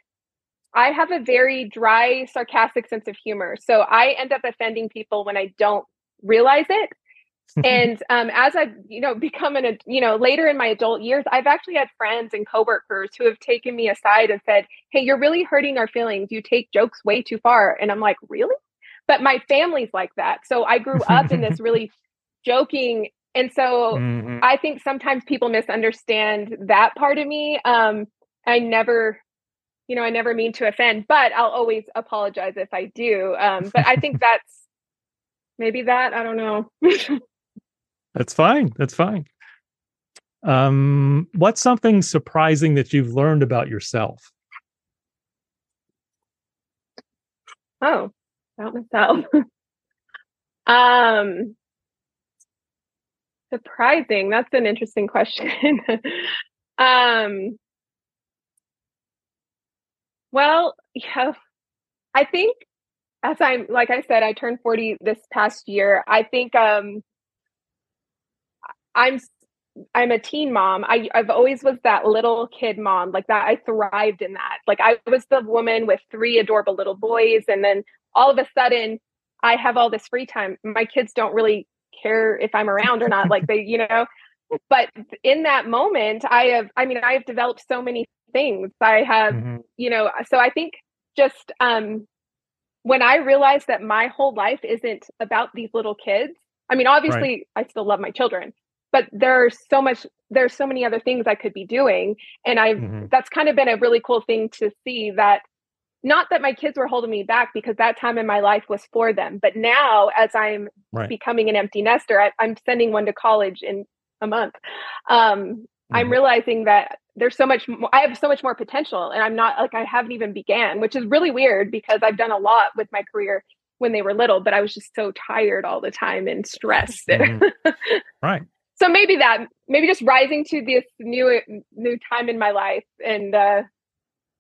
Speaker 3: I have a very dry, sarcastic sense of humor. So I end up offending people when I don't realize it. and um, as I've you know become an you know later in my adult years, I've actually had friends and coworkers who have taken me aside and said, "Hey, you're really hurting our feelings. You take jokes way too far." And I'm like, "Really?" But my family's like that, so I grew up in this really joking, and so mm-hmm. I think sometimes people misunderstand that part of me. Um, I never you know, I never mean to offend, but I'll always apologize if I do. Um, but I think that's maybe that. I don't know.
Speaker 1: That's fine. That's fine. Um, what's something surprising that you've learned about yourself?
Speaker 3: Oh, about myself. um, surprising. That's an interesting question. um, well, yeah, I think as I'm like I said, I turned 40 this past year. I think um I'm I'm a teen mom. I I've always was that little kid mom, like that. I thrived in that. Like I was the woman with three adorable little boys, and then all of a sudden, I have all this free time. My kids don't really care if I'm around or not. like they, you know. But in that moment, I have. I mean, I have developed so many things. I have, mm-hmm. you know. So I think just um when I realized that my whole life isn't about these little kids. I mean, obviously, right. I still love my children, but there's so much there's so many other things i could be doing and i've mm-hmm. that's kind of been a really cool thing to see that not that my kids were holding me back because that time in my life was for them but now as i'm right. becoming an empty nester I, am sending one to college in a month um, mm-hmm. i'm realizing that there's so much more, i have so much more potential and i'm not like i haven't even began which is really weird because i've done a lot with my career when they were little but i was just so tired all the time and stressed
Speaker 1: mm-hmm. right
Speaker 3: so maybe that maybe just rising to this new new time in my life and uh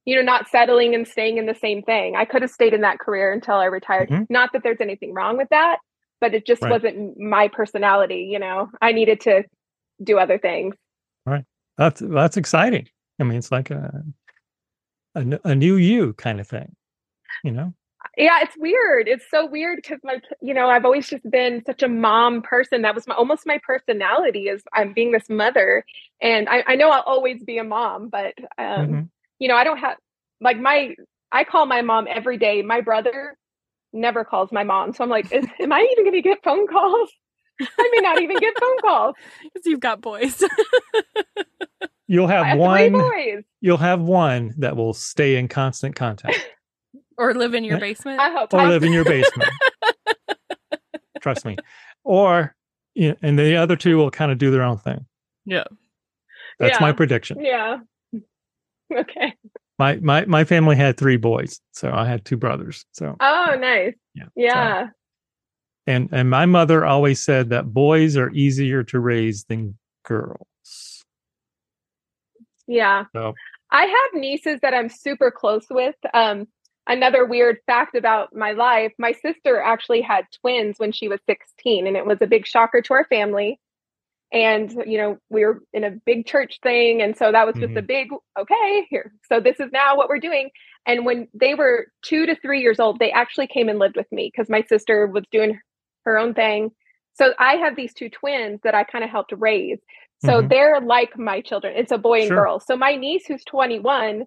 Speaker 3: you know not settling and staying in the same thing. I could have stayed in that career until i retired. Mm-hmm. not that there's anything wrong with that but it just right. wasn't my personality you know. I needed to do other things.
Speaker 1: Right. That's that's exciting. I mean it's like a a, a new you kind of thing you know?
Speaker 3: Yeah it's weird. It's so weird because my you know i've always just been such a mom person. That was my almost my personality is i'm being this mother and i, I know i'll always be a mom but um mm-hmm. You know i don't have like my i call my mom every day my brother never calls my mom. So I'm like, is, am I even going to get phone calls? I may not even get phone calls
Speaker 2: because you've got boys.
Speaker 1: you'll have,
Speaker 3: have
Speaker 1: one.
Speaker 3: boys.
Speaker 1: You'll have one that will stay in constant contact,
Speaker 2: or live in your eh? basement,
Speaker 3: I hope.
Speaker 1: or
Speaker 3: I-
Speaker 1: live in your basement. Trust me. Or, you know, and the other two will kind of do their own thing.
Speaker 2: Yeah.
Speaker 1: That's my prediction.
Speaker 3: Yeah. Okay.
Speaker 1: My my my family had three boys, so I had two brothers. So
Speaker 3: Oh, nice.
Speaker 1: yeah, so-
Speaker 3: Yeah.
Speaker 1: and and my mother always said that boys are easier to raise than girls.
Speaker 3: Yeah.
Speaker 1: So
Speaker 3: I have nieces that I'm super close with. Um, another weird fact about my life my sister actually had twins when she was 16, and it was a big shocker to our family. And, you know, we were in a big church thing. And so that was just a big, okay, here. So this is now what we're doing. And when they were two to three years old, they actually came and lived with me because my sister was doing her own thing. So I have these two twins that I kind of helped raise. So
Speaker 1: Mhm.
Speaker 3: they're like my children. It's a boy and
Speaker 1: Sure.
Speaker 3: girl. So my niece who's 21,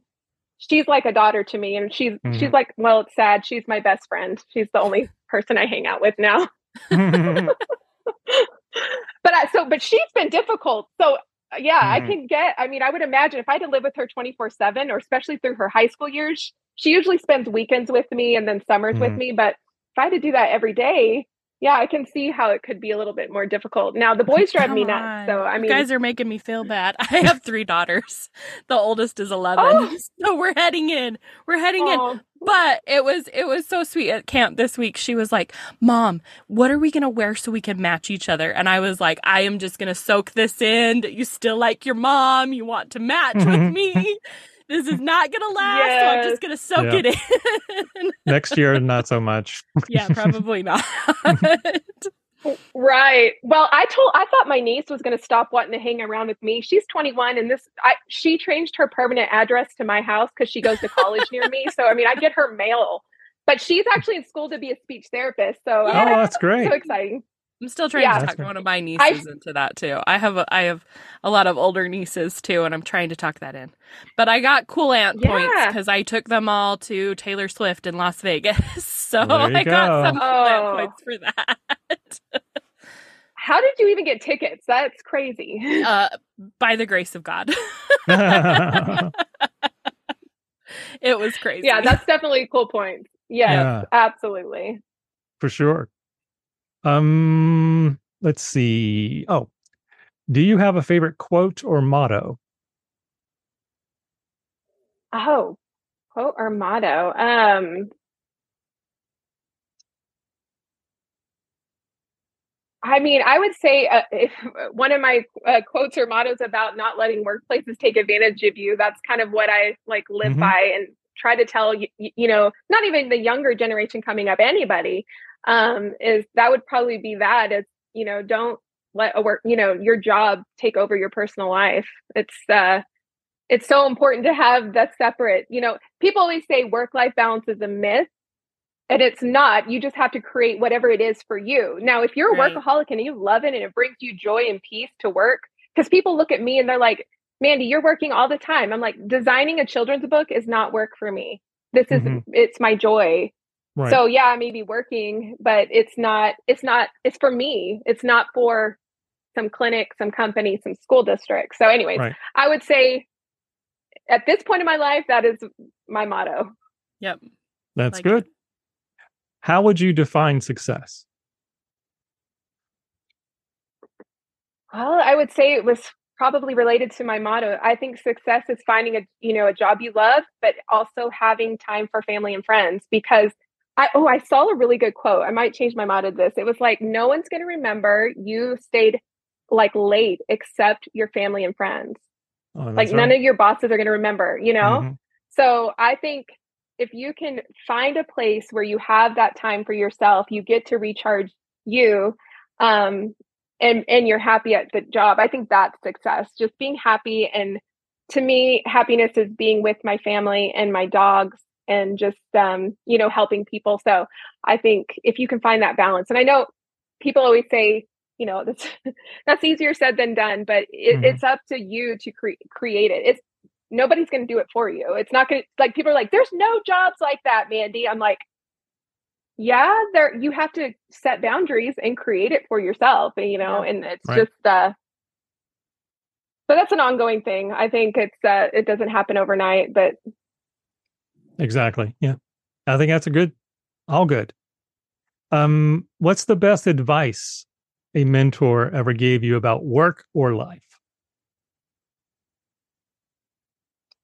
Speaker 3: she's like a daughter to me and she's
Speaker 1: Mhm.
Speaker 3: she's like well, it's sad. She's my best friend. She's the only person I hang out with now. But I, so but she's been difficult. So uh, yeah, I
Speaker 1: Mhm.
Speaker 3: can get I mean, I would imagine if I had to live with her 24/7 or especially through her high school years, she usually spends weekends with me and then summers with
Speaker 1: Mhm.
Speaker 3: me, but if I had to do that every day, yeah, I can see how it could be a little bit more difficult. Now the boys drive me nuts.
Speaker 2: on.
Speaker 3: So I mean, You
Speaker 2: guys are making me feel bad. I have three daughters. The oldest is eleven,
Speaker 3: Oh.
Speaker 2: so we're heading in. We're heading in.
Speaker 3: oh,
Speaker 2: But it was it was so sweet at camp this week. She was like, "Mom, what are we gonna wear so we can match each other?" And I was like, "I am just gonna soak this in. That you still like your mom. You want to match with me. This is not gonna last. So I'm just gonna soak
Speaker 1: Yeah.
Speaker 2: it in."
Speaker 1: Next year, not so much.
Speaker 2: yeah, probably not.
Speaker 3: Right. Well, I told I thought my niece was going to stop wanting to hang around with me. She's 21 and this I she changed her permanent address to my house cuz she goes to college near me. So I mean, I get her mail. But she's actually in school to be a speech therapist. So
Speaker 1: Oh,
Speaker 3: uh,
Speaker 1: that's great.
Speaker 3: so exciting.
Speaker 2: I'm still trying
Speaker 3: Yeah.
Speaker 2: to
Speaker 1: That's
Speaker 2: talk
Speaker 1: great.
Speaker 2: one of my nieces into that too. I have a, I have a lot of older nieces too, and I'm trying to talk that in. But I got cool aunt points because I took them all to Taylor Swift in Las Vegas, so
Speaker 1: There you
Speaker 2: I got some cool aunt
Speaker 3: Oh.
Speaker 2: points for that.
Speaker 3: How did you even get tickets? That's crazy.
Speaker 2: uh, by the grace of God, it was crazy.
Speaker 3: yeah, that's definitely a cool point. Yes,
Speaker 1: Yeah.
Speaker 3: absolutely.
Speaker 1: For sure. Um, let's see. Oh, do you have a favorite quote or motto?
Speaker 3: Oh, quote or motto. Um, I mean, I would say uh, if one of my uh, quotes or mottos about not letting workplaces take advantage of you. That's kind of what I like live
Speaker 1: Mhm.
Speaker 3: by and try to tell you, you know, not even the younger generation coming up, anybody. Um, is that would probably be that. It's you know, don't let a work, you know, your job take over your personal life. It's uh, it's so important to have that separate. You know, people always say work life balance is a myth. And it's not. You just have to create whatever it is for you. Now, if you're a
Speaker 2: Right.
Speaker 3: workaholic and you love it and it brings you joy and peace to work, because people look at me and they're like, Mandy, you're working all the time. I'm like, designing a children's book is not work for me. This is,
Speaker 1: Mhm.
Speaker 3: it's my joy.
Speaker 1: Right.
Speaker 3: So yeah, I may be working, but it's not, it's not, it's for me. It's not for some clinic, some company, some school district. So, anyways,
Speaker 1: Right.
Speaker 3: I would say at this point in my life, that is my motto.
Speaker 2: Yep.
Speaker 1: That's
Speaker 2: like
Speaker 1: good. How would you define success?
Speaker 3: Well, I would say it was probably related to my motto. I think success is finding a you know a job you love, but also having time for family and friends. Because I oh I saw a really good quote. I might change my motto to this. It was like no one's going to remember you stayed like late except your family and friends.
Speaker 1: Oh,
Speaker 3: like none of your bosses are going to remember. You know.
Speaker 1: Mhm.
Speaker 3: So I think if you can find a place where you have that time for yourself, you get to recharge you, um, and and you're happy at the job. I think that's success. Just being happy, and to me, happiness is being with my family and my dogs, and just um, you know helping people. So I think if you can find that balance, and I know people always say. You know that's that's easier said than done, but it,
Speaker 1: Mhm.
Speaker 3: it's up to you to cre- create it. It's nobody's going to do it for you. It's not going to like people are like, there's no jobs like that, Mandy. I'm like, yeah, there you have to set boundaries and create it for yourself, you know, yeah. and it's right. just uh but that's an ongoing thing. I think it's uh it doesn't happen overnight, but
Speaker 1: Exactly. Yeah. I think that's a good all good. Um what's the best advice a mentor ever gave you about work or life?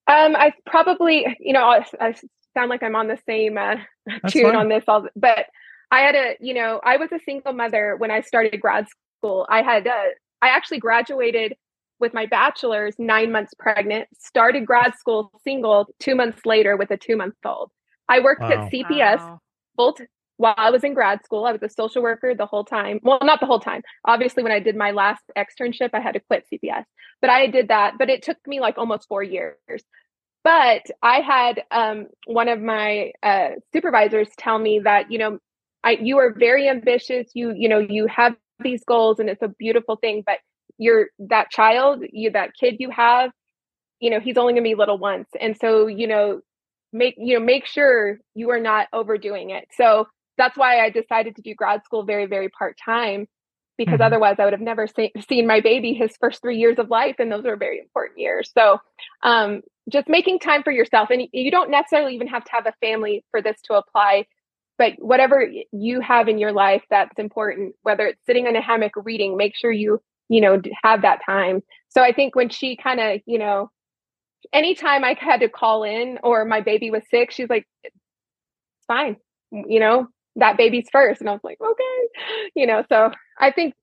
Speaker 3: Um, I probably, you know, I, I sound like I'm on the same uh, tune fine. on this, all, but I had a, you know, I was a single mother when I started grad school. I had, uh, I actually graduated with my bachelor's nine months pregnant, started grad school single two months later with a two month old. I worked wow. at CPS wow. full t- while I was in grad school. I was a social worker the whole time. Well, not the whole time. Obviously, when I did my last externship, I had to quit CPS, but I did that. But it took me like almost four years. But I had um, one of my uh, supervisors tell me that you know, I you are very ambitious. You you know you have these goals, and it's a beautiful thing. But you're that child, you that kid you have, you know, he's only going to be little once, and so you know, make you know make sure you are not overdoing it. So that's why I decided to do grad school very very part time because mm-hmm. otherwise I would have never se- seen my baby his first three years of life, and those are very important years. So, um, just making time for yourself, and you don't necessarily even have to have a family for this to apply. But whatever you have in your life that's important, whether it's sitting in a hammock reading, make sure you you know have that time. So I think when she kind of you know, anytime I had to call in or my baby was sick, she's like, "It's fine," you know, that baby's first. And I was like, okay, you know, so I think,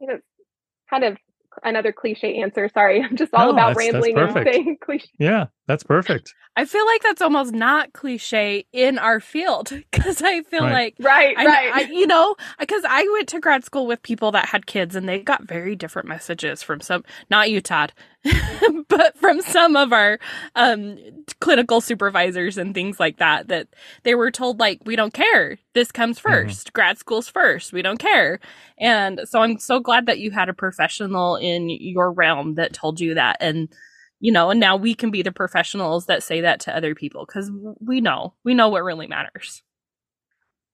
Speaker 3: you know, kind of another cliche answer. Sorry. I'm just all no, about that's, rambling that's and saying cliche.
Speaker 1: Yeah, that's perfect.
Speaker 2: I feel like that's almost not cliche in our field because I feel
Speaker 3: right.
Speaker 2: like
Speaker 3: right,
Speaker 2: I,
Speaker 3: right.
Speaker 2: I, you know, because I went to grad school with people that had kids and they got very different messages from some, not you, Todd, but from some of our um, clinical supervisors and things like that. That they were told like, we don't care. This comes 1st mm-hmm. Grad school's first. We don't care. And so I'm so glad that you had a professional in your realm that told you that and you know, and now we can be the professionals that say that to other people because we know, we know what really matters.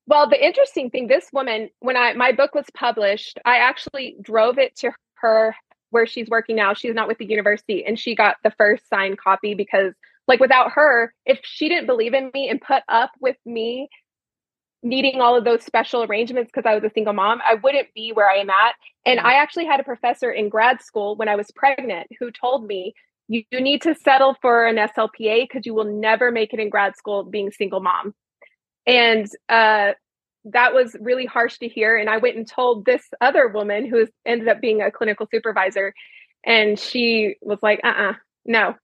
Speaker 3: Well, the interesting thing, this woman, when I my book was published, I actually drove it to her where she's working now. She's not with the university, and she got the first signed copy because, like, without her, if she didn't believe in me and put up with me needing all of those special arrangements because I was a single mom, I wouldn't be where I am at. And I actually had a professor in grad school when I was pregnant who told me you, you need to settle for an SLPA because you will never make it in grad school being single mom. And uh, that was really harsh to hear. And I went and told this other woman who ended up being a clinical supervisor, and she was like, uh uh-uh, uh no.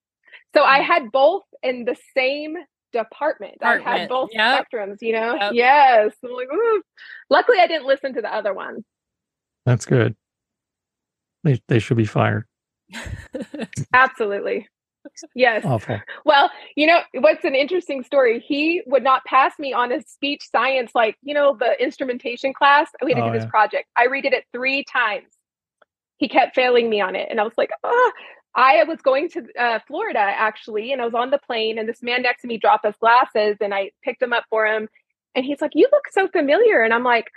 Speaker 3: So I mm. had both in the same department. department. I had both yep. spectrums, you know? Yep. Yes. I'm like, Ooh. Luckily, I didn't listen to the other one.
Speaker 1: That's good. They, they should be fired.
Speaker 3: Absolutely. Yes.
Speaker 1: Awful.
Speaker 3: Well, you know, what's an interesting story? He would not pass me on a speech science, like, you know, the instrumentation class. We had to oh, do this yeah. project. I read it three times. He kept failing me on it. And I was like, oh, I was going to uh, Florida actually, and I was on the plane, and this man next to me dropped his glasses, and I picked them up for him. And he's like, You look so familiar. And I'm like,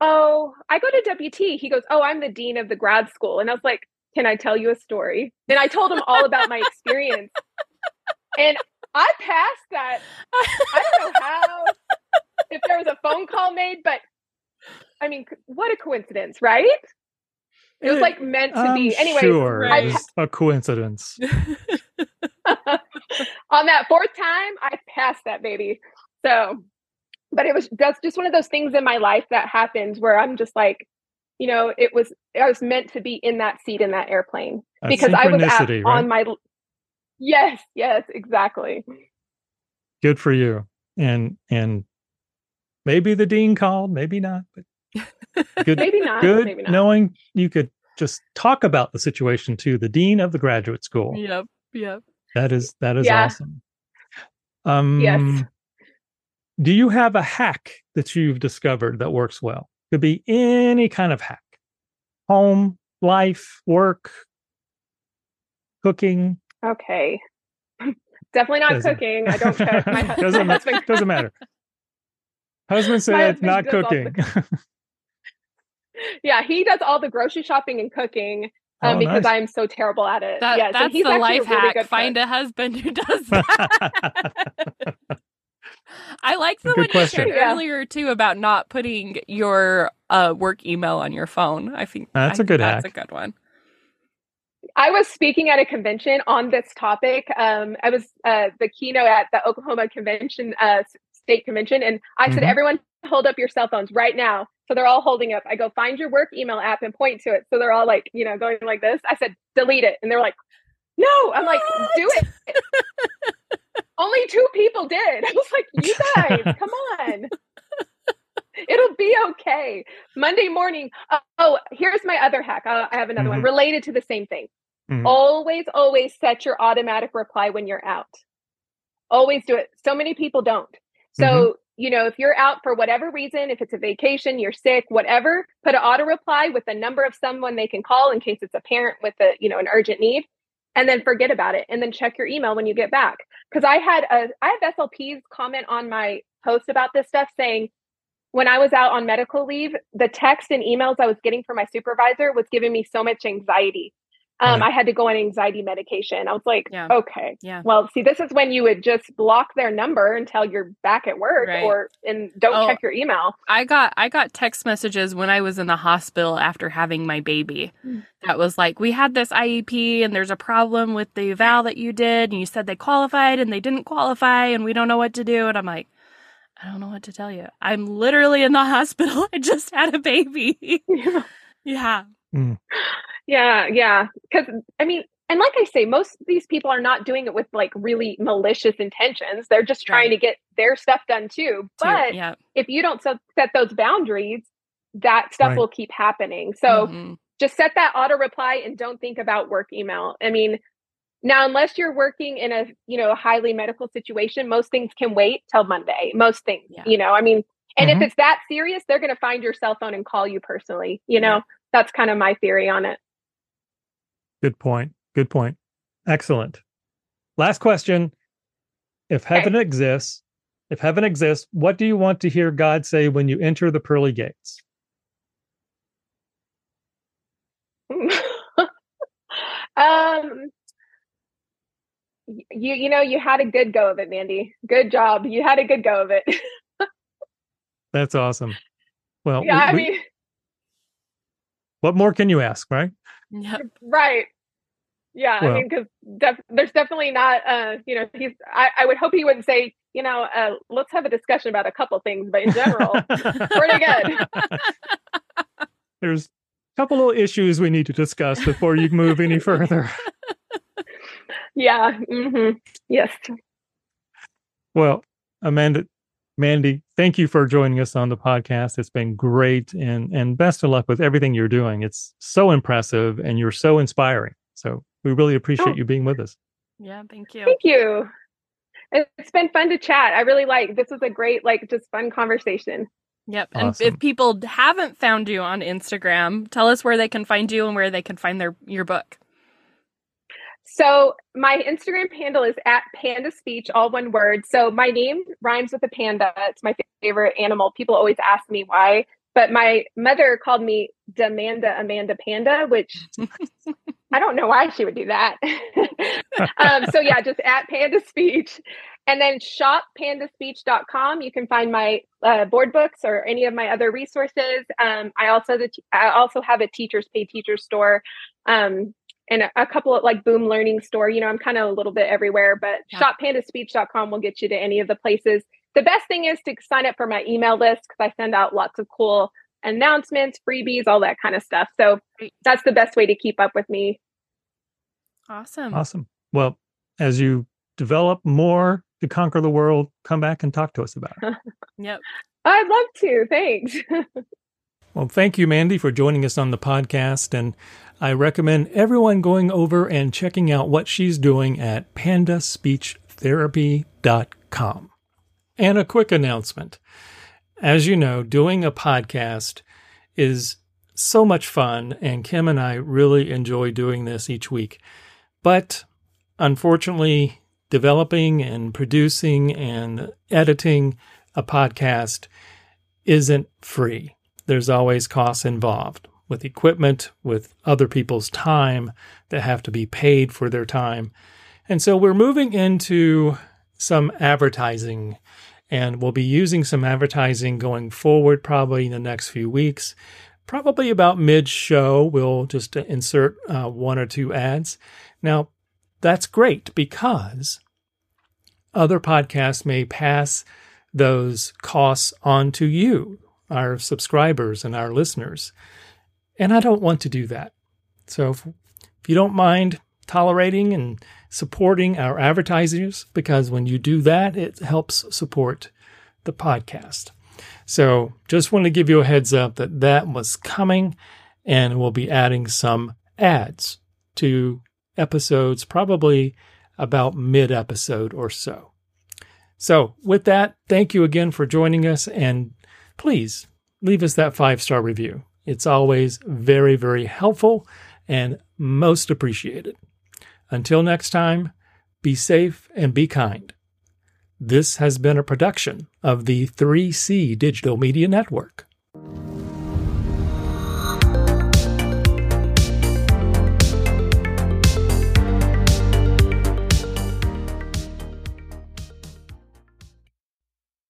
Speaker 3: Oh, I go to WT. He goes, Oh, I'm the dean of the grad school. And I was like, can I tell you a story? And I told him all about my experience. and I passed that. I don't know how, if there was a phone call made, but I mean, what a coincidence, right? It was like meant to
Speaker 1: I'm
Speaker 3: be. Anyway,
Speaker 1: sure right. a coincidence.
Speaker 3: On that fourth time, I passed that baby. So, but it was that's just one of those things in my life that happens where I'm just like, you know, it was I was meant to be in that seat in that airplane
Speaker 1: A
Speaker 3: because I was at,
Speaker 1: right?
Speaker 3: on my Yes, yes, exactly.
Speaker 1: Good for you. And and maybe the dean called, maybe not, but
Speaker 3: good maybe not.
Speaker 1: Good
Speaker 3: maybe not.
Speaker 1: knowing you could just talk about the situation to the dean of the graduate school.
Speaker 2: Yep. Yep.
Speaker 1: That is that is yeah. awesome. Um yes. Do you have a hack that you've discovered that works well? Could be any kind of hack home, life, work, cooking.
Speaker 3: Okay. Definitely not doesn't, cooking. I don't cook. My
Speaker 1: doesn't, doesn't matter. Husband said not cooking.
Speaker 3: The, yeah, he does all the grocery shopping and cooking um, oh, because nice. I'm so terrible at it.
Speaker 2: That,
Speaker 3: yeah,
Speaker 2: that's so the life really hack. Find a husband who does that. I like the one you shared yeah. earlier too about not putting your uh, work email on your phone. I think
Speaker 1: that's
Speaker 2: I
Speaker 1: a good
Speaker 2: that's
Speaker 1: hack.
Speaker 2: a good one.
Speaker 3: I was speaking at a convention on this topic. Um, I was uh, the keynote at the Oklahoma Convention, uh, State Convention, and I mm-hmm. said, "Everyone, hold up your cell phones right now." So they're all holding up. I go, "Find your work email app and point to it." So they're all like, you know, going like this. I said, "Delete it," and they're like, "No." I'm like, "Do it." Only two people did. I was like, "You guys, come on." It'll be okay. Monday morning. Uh, oh, here's my other hack. Uh, I have another mm-hmm. one related to the same thing. Mm-hmm. Always, always set your automatic reply when you're out. Always do it. So many people don't. So, mm-hmm. you know, if you're out for whatever reason, if it's a vacation, you're sick, whatever, put an auto reply with the number of someone they can call in case it's a parent with a, you know, an urgent need. And then forget about it. And then check your email when you get back. Cause I had a I have SLPs comment on my post about this stuff saying when I was out on medical leave, the text and emails I was getting from my supervisor was giving me so much anxiety um, right. I had to go on anxiety medication. I was like, yeah. okay, yeah. Well, see, this is when you would just block their number until you're back at work, right. or and don't oh, check your email.
Speaker 2: I got I got text messages when I was in the hospital after having my baby. Mm. That was like, we had this IEP, and there's a problem with the eval that you did, and you said they qualified, and they didn't qualify, and we don't know what to do. And I'm like, I don't know what to tell you. I'm literally in the hospital. I just had a baby. yeah. yeah. Mm.
Speaker 3: Yeah, yeah. Because I mean, and like I say, most of these people are not doing it with like really malicious intentions. They're just trying right. to get their stuff done too. But yeah. if you don't set, those boundaries, that stuff right. will keep happening. So mm-hmm. just set that auto reply and don't think about work email. I mean, now unless you're working in a you know highly medical situation, most things can wait till Monday. Most things, yeah. you know. I mean, and mm-hmm. if it's that serious, they're going to find your cell phone and call you personally. You know, yeah. that's kind of my theory on it.
Speaker 1: Good point. Good point. Excellent. Last question. If heaven okay. exists, if heaven exists, what do you want to hear God say when you enter the pearly gates?
Speaker 3: um you you know you had a good go of it mandy good job you had a good go of it
Speaker 1: that's awesome well
Speaker 3: yeah we, i mean
Speaker 1: what more can you ask right
Speaker 3: yep. right yeah, well, I mean, because def- there's definitely not, uh, you know, he's. I, I would hope he wouldn't say, you know, uh, let's have a discussion about a couple things, but in general, pretty good.
Speaker 1: There's a couple of issues we need to discuss before you move any further.
Speaker 3: Yeah. Mm-hmm. Yes.
Speaker 1: Well, Amanda, Mandy, thank you for joining us on the podcast. It's been great, and and best of luck with everything you're doing. It's so impressive, and you're so inspiring. So we really appreciate oh. you being with us.
Speaker 2: Yeah, thank you.
Speaker 3: Thank you. It's been fun to chat. I really like this was a great, like, just fun conversation.
Speaker 2: Yep. Awesome. And if people haven't found you on Instagram, tell us where they can find you and where they can find their your book.
Speaker 3: So my Instagram handle is at panda speech, all one word. So my name rhymes with a panda. It's my favorite animal. People always ask me why, but my mother called me Demanda Amanda Panda, which I don't know why she would do that. um, so yeah, just at Panda Speech. And then shoppandaspeech.com. You can find my uh, board books or any of my other resources. Um, I also the I also have a teachers pay teachers store, um, and a, a, couple of like Boom Learning store. You know, I'm kind of a little bit everywhere, but yeah. shoppandaspeech.com will get you to any of the places. The best thing is to sign up for my email list because I send out lots of cool announcements, freebies, all that kind of stuff. So that's the best way to keep up with me.
Speaker 2: Awesome.
Speaker 1: Awesome. Well, as you develop more to conquer the world, come back and talk to us about it.
Speaker 2: yep.
Speaker 3: I'd love to. Thanks.
Speaker 1: well, thank you, Mandy, for joining us on the podcast. And I recommend everyone going over and checking out what she's doing at pandaspeechtherapy.com. And a quick announcement. As you know, doing a podcast is so much fun, and Kim and I really enjoy doing this each week. But unfortunately, developing and producing and editing a podcast isn't free. There's always costs involved with equipment, with other people's time that have to be paid for their time. And so we're moving into some advertising and we'll be using some advertising going forward probably in the next few weeks. Probably about mid show, we'll just insert uh, one or two ads. Now, that's great because other podcasts may pass those costs on to you, our subscribers and our listeners. And I don't want to do that. So if, if you don't mind tolerating and supporting our advertisers, because when you do that, it helps support the podcast. So just want to give you a heads up that that was coming and we'll be adding some ads to episodes probably about mid episode or so. So, with that, thank you again for joining us and please leave us that five star review. It's always very, very helpful and most appreciated. Until next time, be safe and be kind. This has been a production of the 3C Digital Media Network.